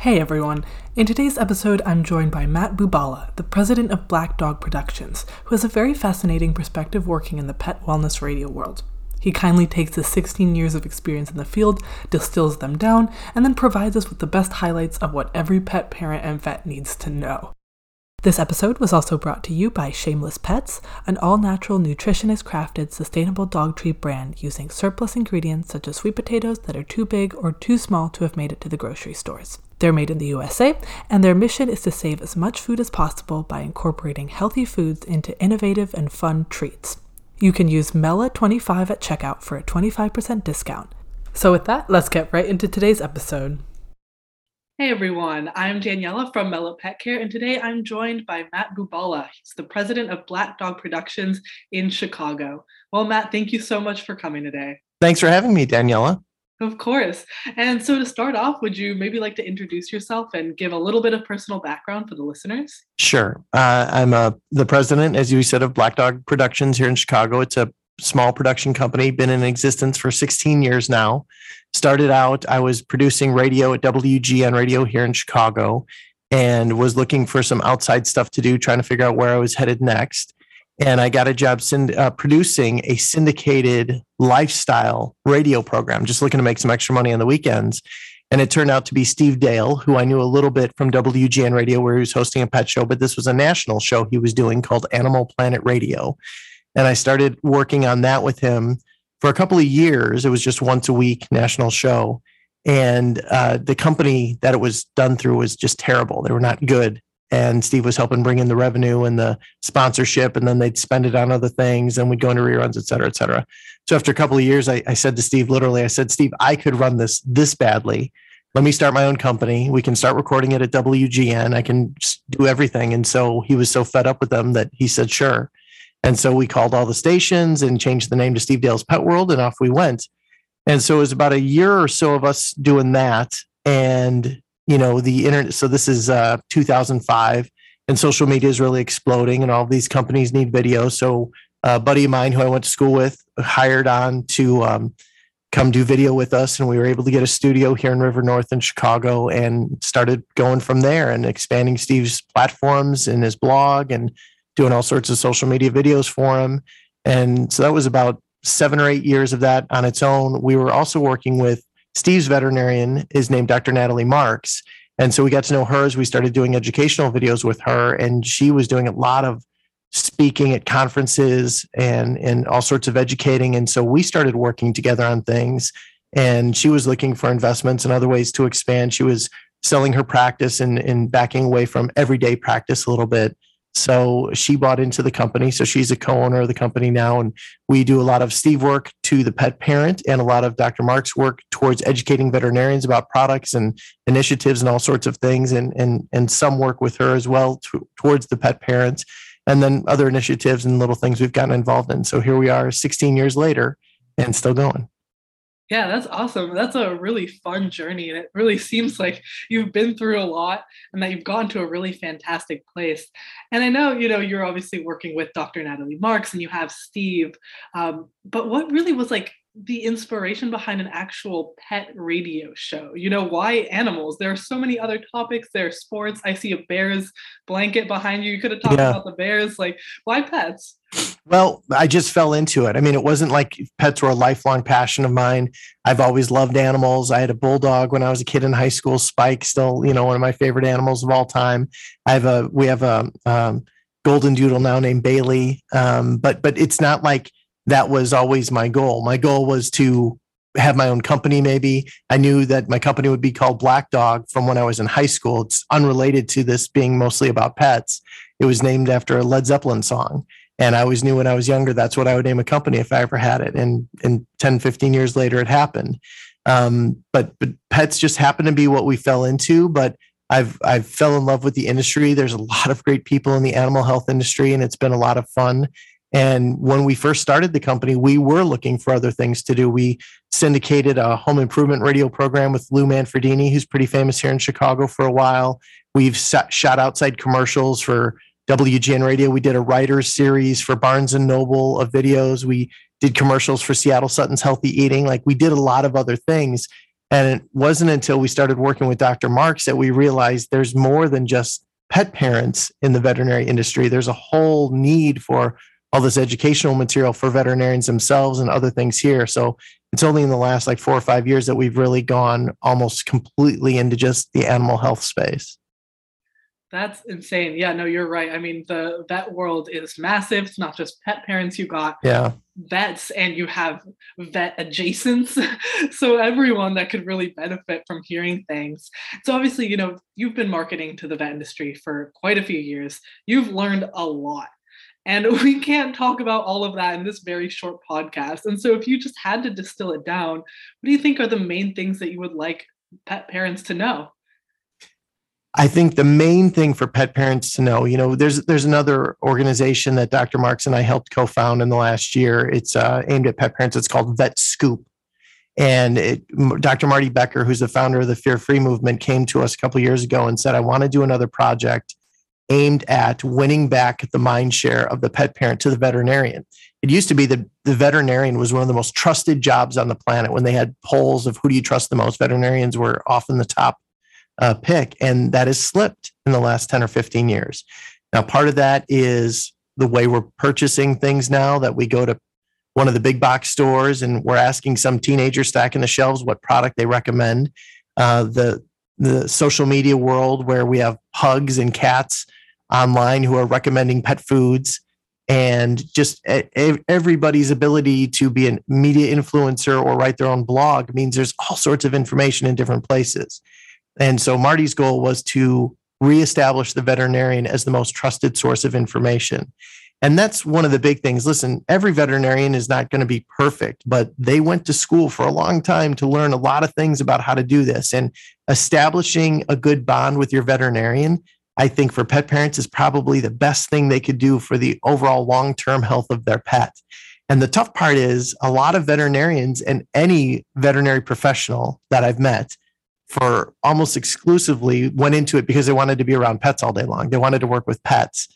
Hey everyone. In today's episode, I'm joined by Matt Bubala, the president of Black Dog Productions, who has a very fascinating perspective working in the pet wellness radio world. He kindly takes his 16 years of experience in the field, distills them down, and then provides us with the best highlights of what every pet parent and vet needs to know. This episode was also brought to you by Shameless Pets, an all natural nutritionist crafted sustainable dog treat brand using surplus ingredients such as sweet potatoes that are too big or too small to have made it to the grocery stores. They're made in the USA, and their mission is to save as much food as possible by incorporating healthy foods into innovative and fun treats. You can use MELA25 at checkout for a 25% discount. So, with that, let's get right into today's episode. Hey everyone, I'm Daniela from Mellow Pet Care, and today I'm joined by Matt Bubala. He's the president of Black Dog Productions in Chicago. Well, Matt, thank you so much for coming today. Thanks for having me, Daniela. Of course. And so to start off, would you maybe like to introduce yourself and give a little bit of personal background for the listeners? Sure. Uh, I'm uh, the president, as you said, of Black Dog Productions here in Chicago. It's a small production company, been in existence for 16 years now. Started out, I was producing radio at WGN Radio here in Chicago and was looking for some outside stuff to do, trying to figure out where I was headed next and I got a job synd- uh, producing a syndicated lifestyle radio program, just looking to make some extra money on the weekends. And it turned out to be Steve Dale, who I knew a little bit from WGN Radio, where he was hosting a pet show, but this was a national show he was doing called Animal Planet Radio. And I started working on that with him for a couple of years. It was just once a week national show. And uh, the company that it was done through was just terrible. They were not good and Steve was helping bring in the revenue and the sponsorship, and then they'd spend it on other things, and we'd go into reruns, et cetera, et cetera. So after a couple of years, I, I said to Steve, literally, I said, Steve, I could run this this badly. Let me start my own company. We can start recording it at WGN. I can do everything. And so he was so fed up with them that he said, sure. And so we called all the stations and changed the name to Steve Dale's Pet World, and off we went. And so it was about a year or so of us doing that. And you know the internet so this is uh, 2005 and social media is really exploding and all these companies need video. So a buddy of mine who i went to school with hired on to um, come do video with us and we were able to get a studio here in river north in chicago and started going from there and expanding steve's platforms and his blog and doing all sorts of social media videos for him. And so that was about seven or eight years of that on its own. We were also working with Steve's veterinarian is named Dr. Natalie Marks. And so we got to know her as we started doing educational videos with her. And she was doing a lot of speaking at conferences and, and all sorts of educating. And so we started working together on things. And she was looking for investments and other ways to expand. She was selling her practice and, and backing away from everyday practice a little bit. So she bought into the company. So she's a co-owner of the company now. And we do a lot of Steve work to the pet parent and a lot of Dr. Mark's work towards educating veterinarians about products and initiatives and all sorts of things. And, and, and some work with her as well to, towards the pet parents. And then other initiatives and little things we've gotten involved in. So here we are 16 years later and still going. Yeah, that's awesome. That's a really fun journey. And it really seems like you've been through a lot and that you've gone to a really fantastic place. And I know, you know, you're obviously working with Dr. Natalie Marks and you have Steve. Um, but what really was like the inspiration behind an actual pet radio show? You know, why animals? There are so many other topics. There are sports. I see a bear's blanket behind you. You could have talked yeah. about the bears. Like, why pets? Well, I just fell into it. I mean, it wasn't like pets were a lifelong passion of mine. I've always loved animals. I had a bulldog when I was a kid in high school. Spike, still, you know, one of my favorite animals of all time. I have a, we have a um, golden doodle now named Bailey. Um, but, but it's not like that was always my goal. My goal was to have my own company maybe i knew that my company would be called black dog from when i was in high school it's unrelated to this being mostly about pets it was named after a led zeppelin song and i always knew when i was younger that's what i would name a company if i ever had it. And and 10 15 years later it happened. Um, but but pets just happened to be what we fell into. But i've i've fell in love with the industry. There's a lot of great people in the animal health industry and it's been a lot of fun. And when we first started the company, we were looking for other things to do. We syndicated a home improvement radio program with Lou Manfredini, who's pretty famous here in Chicago for a while. We've shot outside commercials for WGN Radio. We did a writers series for Barnes and Noble of videos. We did commercials for Seattle Sutton's Healthy Eating. Like we did a lot of other things. And it wasn't until we started working with Dr. Marks that we realized there's more than just pet parents in the veterinary industry. There's a whole need for all this educational material for veterinarians themselves and other things here. So it's only in the last like four or five years that we've really gone almost completely into just the animal health space. That's insane. Yeah, no, you're right. I mean, the vet world is massive. It's not just pet parents. You got yeah vets and you have vet adjacents. so everyone that could really benefit from hearing things. So obviously, you know, you've been marketing to the vet industry for quite a few years. You've learned a lot. And we can't talk about all of that in this very short podcast. And so if you just had to distill it down, what do you think are the main things that you would like pet parents to know? I think the main thing for pet parents to know, you know, there's there's another organization that Dr. Marks and I helped co-found in the last year. It's uh, aimed at pet parents. It's called Vet Scoop, and it, Dr. Marty Becker, who's the founder of the Fear Free movement, came to us a couple years ago and said, "I want to do another project aimed at winning back the mind share of the pet parent to the veterinarian." It used to be that the veterinarian was one of the most trusted jobs on the planet. When they had polls of who do you trust the most, veterinarians were often the top uh, pick, and that has slipped in the last 10 or 15 years. Now, part of that is the way we're purchasing things now that we go to one of the big box stores and we're asking some teenager stacking the shelves what product they recommend. Uh, the the social media world where we have pugs and cats online who are recommending pet foods and just everybody's ability to be a media influencer or write their own blog means there's all sorts of information in different places and so Marty's goal was to reestablish the veterinarian as the most trusted source of information. And that's one of the big things. Listen, every veterinarian is not going to be perfect, but they went to school for a long time to learn a lot of things about how to do this. And establishing a good bond with your veterinarian, I think for pet parents is probably the best thing they could do for the overall long term health of their pet. And the tough part is a lot of veterinarians and any veterinary professional that I've met for almost exclusively went into it because they wanted to be around pets all day long. They wanted to work with pets.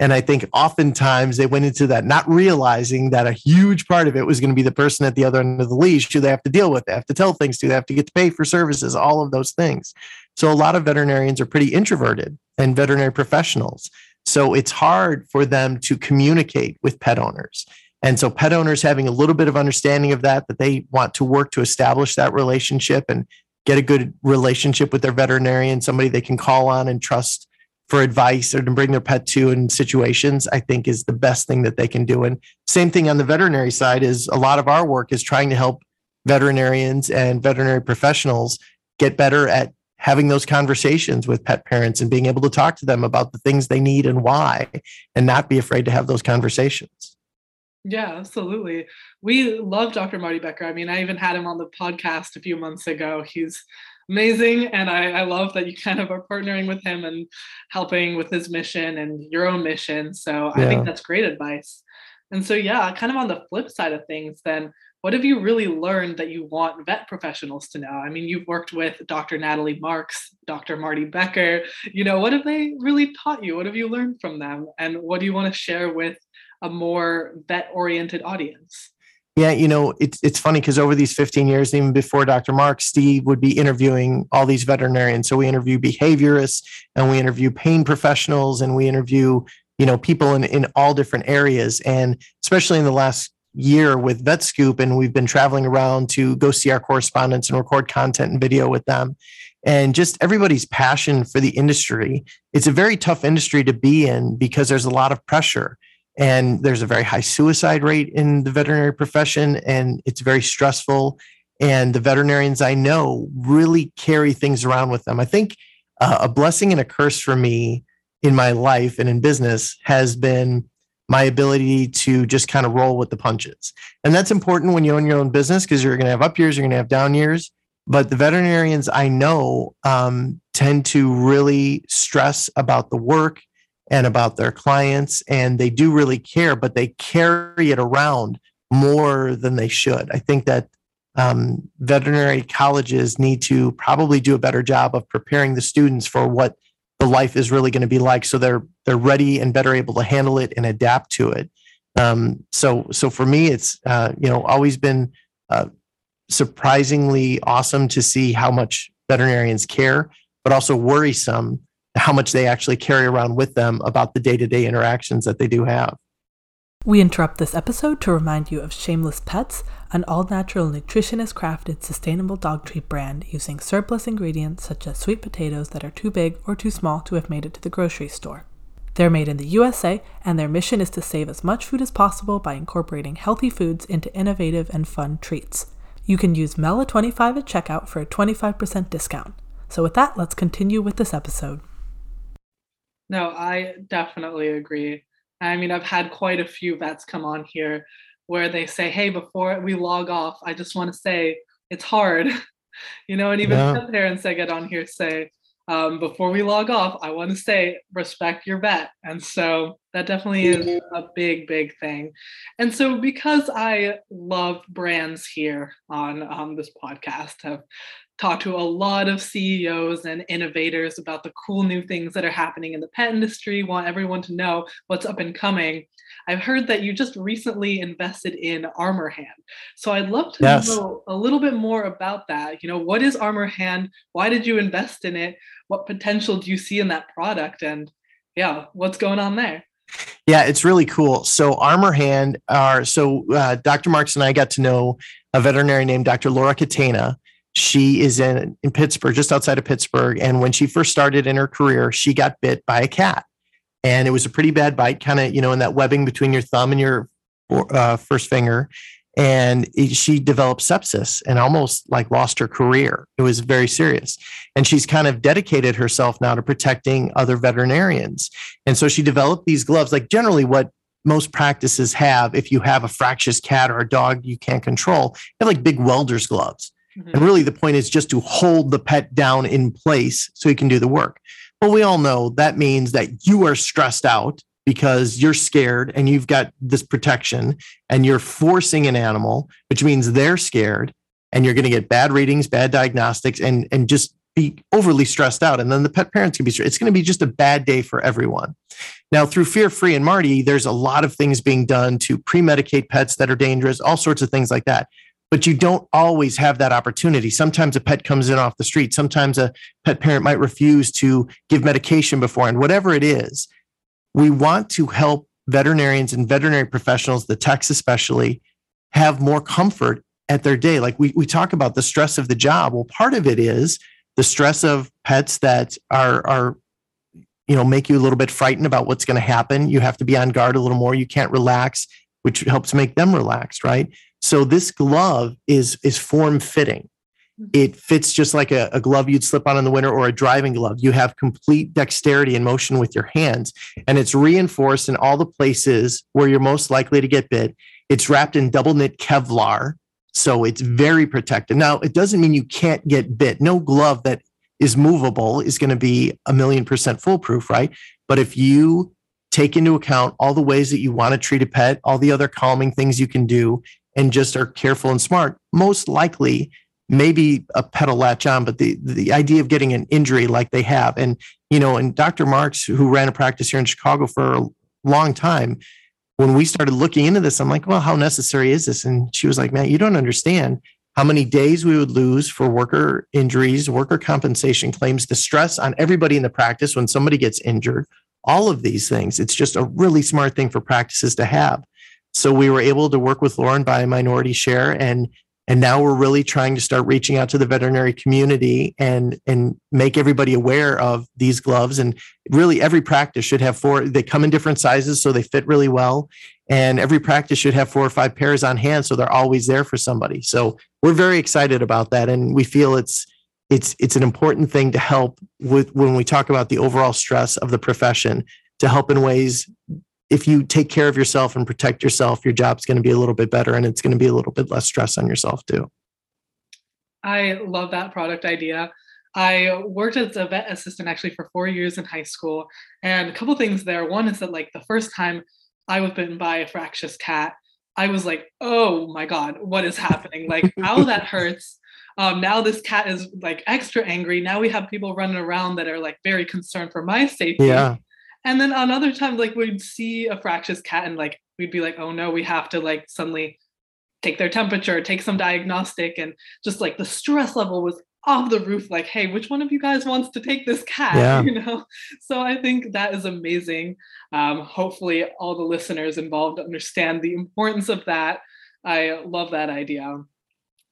And I think oftentimes they went into that not realizing that a huge part of it was going to be the person at the other end of the leash who they have to deal with. They have to tell things to, they have to get to pay for services, all of those things. So a lot of veterinarians are pretty introverted and veterinary professionals. So it's hard for them to communicate with pet owners. And so pet owners having a little bit of understanding of that, that they want to work to establish that relationship and get a good relationship with their veterinarian, somebody they can call on and trust for advice or to bring their pet to in situations, I think is the best thing that they can do. And same thing on the veterinary side is a lot of our work is trying to help veterinarians and veterinary professionals get better at having those conversations with pet parents and being able to talk to them about the things they need and why and not be afraid to have those conversations. Yeah, absolutely. We love Dr. Marty Becker. I mean, I even had him on the podcast a few months ago. He's amazing. And I, I love that you kind of are partnering with him and helping with his mission and your own mission. So yeah. I think that's great advice. And so, yeah, kind of on the flip side of things, then what have you really learned that you want vet professionals to know? I mean, you've worked with Dr. Natalie Marks, Dr. Marty Becker. You know, what have they really taught you? What have you learned from them? And what do you want to share with a more vet oriented audience? Yeah, you know, it's it's funny because over these 15 years, even before Dr. Mark, Steve would be interviewing all these veterinarians. So we interview behaviorists and we interview pain professionals and we interview, you know, people in, in all different areas. And especially in the last year with VetScoop, and we've been traveling around to go see our correspondents and record content and video with them. And just everybody's passion for the industry. It's a very tough industry to be in because there's a lot of pressure and there's a very high suicide rate in the veterinary profession and it's very stressful. And the veterinarians i know really carry things around with them. I think uh, a blessing and a curse for me in my life and in business has been my ability to just kind of roll with the punches. And that's important when you own your own business because you're going to have up years you're going to have down years. But the veterinarians i know um, tend to really stress about the work and about their clients and they do really care but they carry it around more than they should. I think that um, veterinary colleges need to probably do a better job of preparing the students for what the life is really going to be like so they're they're ready and better able to handle it and adapt to it. Um, so so for me it's uh, you know always been uh, surprisingly awesome to see how much veterinarians care, but also worrisome how much they actually carry around with them about the day to day interactions that they do have. We interrupt this episode to remind you of Shameless Pets, an all natural nutritionist crafted sustainable dog treat brand using surplus ingredients such as sweet potatoes that are too big or too small to have made it to the grocery store. They're made in the USA, and their mission is to save as much food as possible by incorporating healthy foods into innovative and fun treats. You can use MELA25 at checkout for a 25% discount. So, with that, let's continue with this episode. No, I definitely agree. I mean, I've had quite a few vets come on here where they say, hey, before we log off, I just want to say it's hard. you know, and even yeah. parents that get on here say, um, before we log off, I want to say respect your vet. And so that definitely is a big, big thing. And so because I love brands here on um, this podcast, have talked to a lot of CEOs and innovators about the cool new things that are happening in the pet industry, want everyone to know what's up and coming. I've heard that you just recently invested in Armor Hand. So I'd love to yes. know a little bit more about that. You know, what is Armor Hand? Why did you invest in it? What potential do you see in that product? And yeah, what's going on there? Yeah, it's really cool. So Armor Hand are so uh, Dr. Marks and I got to know a veterinarian named Dr. Laura Catena. She is in, in Pittsburgh, just outside of Pittsburgh. And when she first started in her career, she got bit by a cat and it was a pretty bad bite, kind of you know in that webbing between your thumb and your uh, first finger. And it, she developed sepsis and almost like lost her career. It was very serious. And she's kind of dedicated herself now to protecting other veterinarians. And so she developed these gloves, like generally what most practices have if you have a fractious cat or a dog you can't control, you have like big welder's gloves. Mm-hmm. And really, the point is just to hold the pet down in place so he can do the work. But we all know that means that you are stressed out because you're scared and you've got this protection and you're forcing an animal, which means they're scared and you're going to get bad readings, bad diagnostics, and, and just be overly stressed out. And then the pet parents can be stressed. It's going to be just a bad day for everyone. Now, through Fear Free and Marty, there's a lot of things being done to pre medicate pets that are dangerous, all sorts of things like that but you don't always have that opportunity. Sometimes a pet comes in off the street. Sometimes a pet parent might refuse to give medication before, and whatever it is, we want to help veterinarians and veterinary professionals, the techs especially, have more comfort at their day. Like we, we talk about the stress of the job. Well, part of it is the stress of pets that are, are you know, make you a little bit frightened about what's going to happen. You have to be on guard a little more. You can't relax, which helps make them relaxed, right? So this glove is is form fitting. Mm-hmm. It fits just like a, a, glove you'd slip on in the winter or a driving glove. You have complete dexterity and motion with your hands, and it's reinforced in all the places where you're most likely to get bit. It's wrapped in double knit Kevlar, so it's very protected. Now, it doesn't mean you can't get bit. No glove that is movable is going to be a million percent foolproof, right? But if you take into account all the ways that you want to treat a pet, all the other calming things you can do, and just are careful and smart, most likely maybe a pedal latch on, but the the idea of getting an injury like they have, and you know, and Dr. Marks, who ran a practice here in Chicago for a long time, when we started looking into this, I'm like, well, how necessary is this? And she was like, man, you don't understand how many days we would lose for worker injuries, worker compensation claims, the stress on everybody in the practice when somebody gets injured, all of these things. It's just a really smart thing for practices to have. So we were able to work with Lauren by a minority share and and now we're really trying to start reaching out to the veterinary community and and make everybody aware of these gloves. And really every practice should have four they come in different sizes so they fit really well. And every practice should have four or five pairs on hand so they're always there for somebody. So we're very excited about that and we feel it's it's it's an important thing to help with when we talk about the overall stress of the profession to help in ways if you take care of yourself and protect yourself, your job's going to be a little bit better and it's going to be a little bit less stress on yourself too. I love that product idea. I worked as a vet assistant actually for four years in high school. And a couple things there. One is that, like, the first time I was bitten by a fractious cat, I was like, oh my God, what is happening? Like, how that hurts. Um, now this cat is like extra angry. Now we have people running around that are like very concerned for my safety. Yeah. And then on other times, like we'd see a fractious cat and like we'd be like, oh no, we have to like suddenly take their temperature, take some diagnostic, and just like the stress level was off the roof like hey which one of you guys wants to take this cat? Yeah. you know? So i think that is amazing. Um, hopefully all the listeners involved understand the importance of that. I love that idea.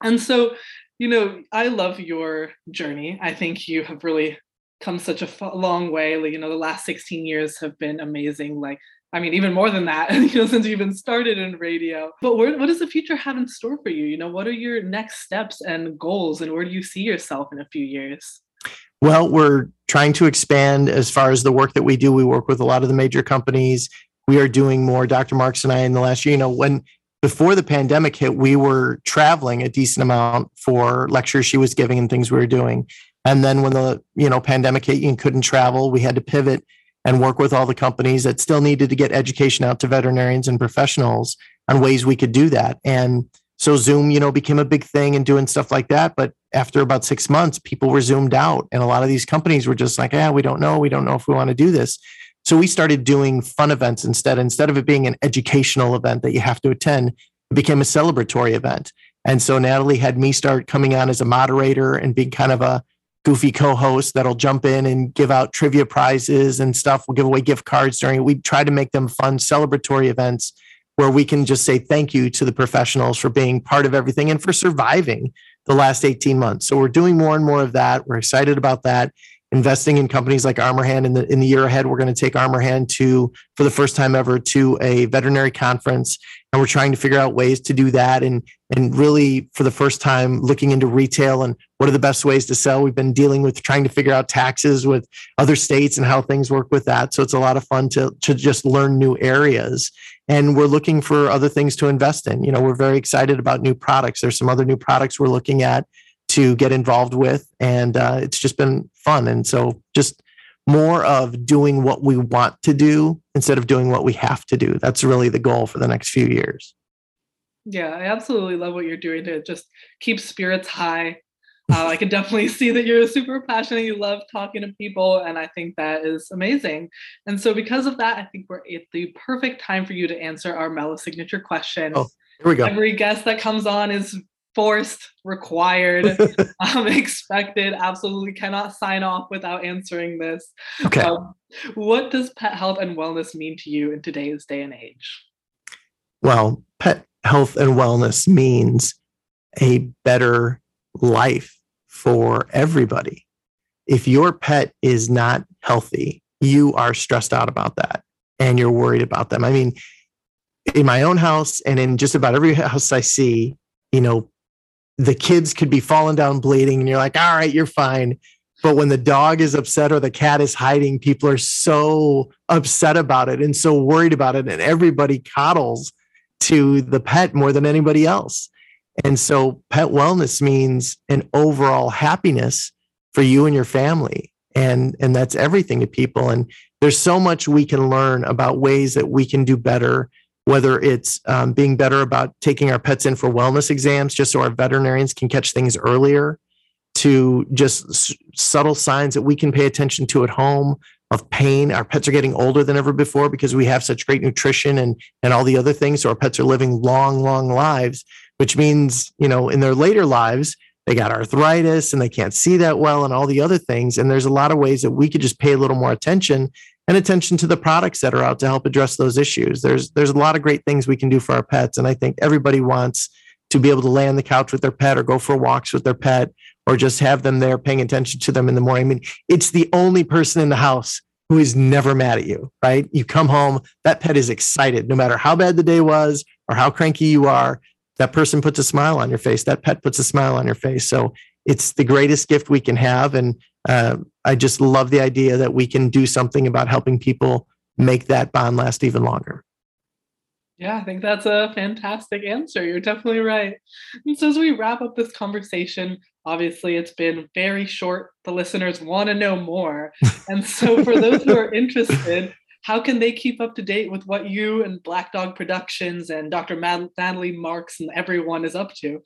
And so you know i love your journey. I think you have really come such a long way like, you know the last 16 years have been amazing like I mean, even more than that, you know, since you've been started in radio. But where, what does the future have in store for you? You know, what are your next steps and goals, and where do you see yourself in a few years? Well, we're trying to expand as far as the work that we do. We work with a lot of the major companies. We are doing more. Dr. Marks and I in the last year, you know, when before the pandemic hit, we were traveling a decent amount for lectures she was giving and things we were doing. And then when the you know pandemic hit and couldn't travel, we had to pivot and work with all the companies that still needed to get education out to veterinarians and professionals on ways we could do that. And so Zoom, you know, became a big thing and doing stuff like that. But after about six months, people were zoomed out. And a lot of these companies were just like, yeah, we don't know. We don't know if we want to do this. So we started doing fun events instead. Instead of it being an educational event that you have to attend, it became a celebratory event. And so Natalie had me start coming on as a moderator and being kind of a goofy co-host that'll jump in and give out trivia prizes and stuff. We'll give away gift cards during it. We try to make them fun, celebratory events where we can just say thank you to the professionals for being part of everything and for surviving the last 18 months. So we're doing more and more of that. We're excited about that investing in companies like Armor Hand. In the in the year ahead, we're going to take Armor Hand to for the first time ever to a veterinary conference, and we're trying to figure out ways to do that. And and really, for the first time, looking into retail and what are the best ways to sell. We've been dealing with trying to figure out taxes with other states and how things work with that. So it's a lot of fun to to just learn new areas. And we're looking for other things to invest in. You know, we're very excited about new products. There's some other new products we're looking at to get involved with. And uh, it's just been fun. And so just more of doing what we want to do instead of doing what we have to do. That's really the goal for the next few years. Yeah, I absolutely love what you're doing to just keep spirits high. Uh, I can definitely see that you're super passionate. You love talking to people, and I think that is amazing. And so, because of that, I think we're at the perfect time for you to answer our Mellow signature questions. Oh, here we go. Every guest that comes on is forced, required, um, expected, absolutely cannot sign off without answering this. Okay. Um, what does pet health and wellness mean to you in today's day and age? Well, pet health and wellness means a better life for everybody. If your pet is not healthy, you are stressed out about that and you're worried about them. I mean, in my own house and in just about every house I see, you know, the kids could be falling down bleeding and you're like all right you're fine. But when the dog is upset or the cat is hiding people are so upset about it and so worried about it and everybody coddles to the pet more than anybody else. And so pet wellness means an overall happiness for you and your family and and that's everything to people. And there's so much we can learn about ways that we can do better whether it's um, being better about taking our pets in for wellness exams just so our veterinarians can catch things earlier to just s- subtle signs that we can pay attention to at home of pain. Our pets are getting older than ever before because we have such great nutrition and and all the other things so our pets are living long long lives which means you know in their later lives they got arthritis and they can't see that well and all the other things and there's a lot of ways that we could just pay a little more attention and attention to the products that are out to help address those issues. There's there's a lot of great things we can do for our pets, and I think everybody wants to be able to lay on the couch with their pet or go for walks with their pet or just have them there paying attention to them in the morning. I mean, it's the only person in the house who is never mad at you, right? You come home, that pet is excited no matter how bad the day was or how cranky you are. That person puts a smile on your face. That pet puts a smile on your face. So it's the greatest gift we can have. And uh, I just love the idea that we can do something about helping people make that bond last even longer. Yeah, I think that's a fantastic answer. You're definitely right. And so, as we wrap up this conversation, obviously it's been very short. The listeners want to know more. And so, for those who are interested, how can they keep up to date with what you and Black Dog Productions and Dr. Mad- Natalie Marks and everyone is up to?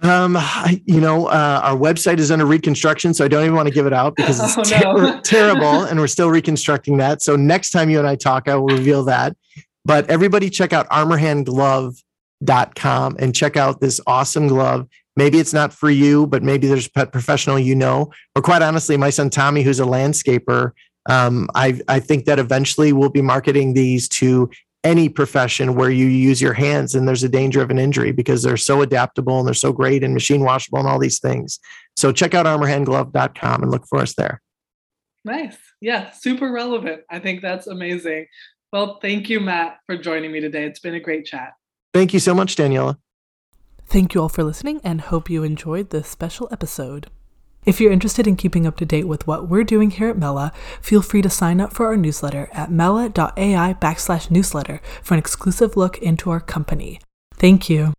Um, I, you know, uh, our website is under reconstruction, so I don't even want to give it out because it's oh, ter- no. terrible, and we're still reconstructing that. So next time you and I talk, I will reveal that. But everybody, check out armorhandglove.com armorhandglove.com and check out this awesome glove. Maybe it's not for you, but maybe there's a pet professional you know. Or quite honestly, my son Tommy, who's a landscaper, um, I, I think that eventually we'll be marketing these to any profession where you use your hands and there's a danger of an injury because they're so adaptable and they're so great and machine washable and all these things. So check out armorhandglove.com and look for us there. Nice. Yeah, super relevant. I think that's amazing. Well, thank you, Matt, for joining me today. It's been a great chat. Thank you so much, Daniela. Thank you all for listening and hope you enjoyed this special episode. If you're interested in keeping up to date with what we're doing here at Mela, feel free to sign up for our newsletter at mela.ai backslash newsletter for an exclusive look into our company. Thank you.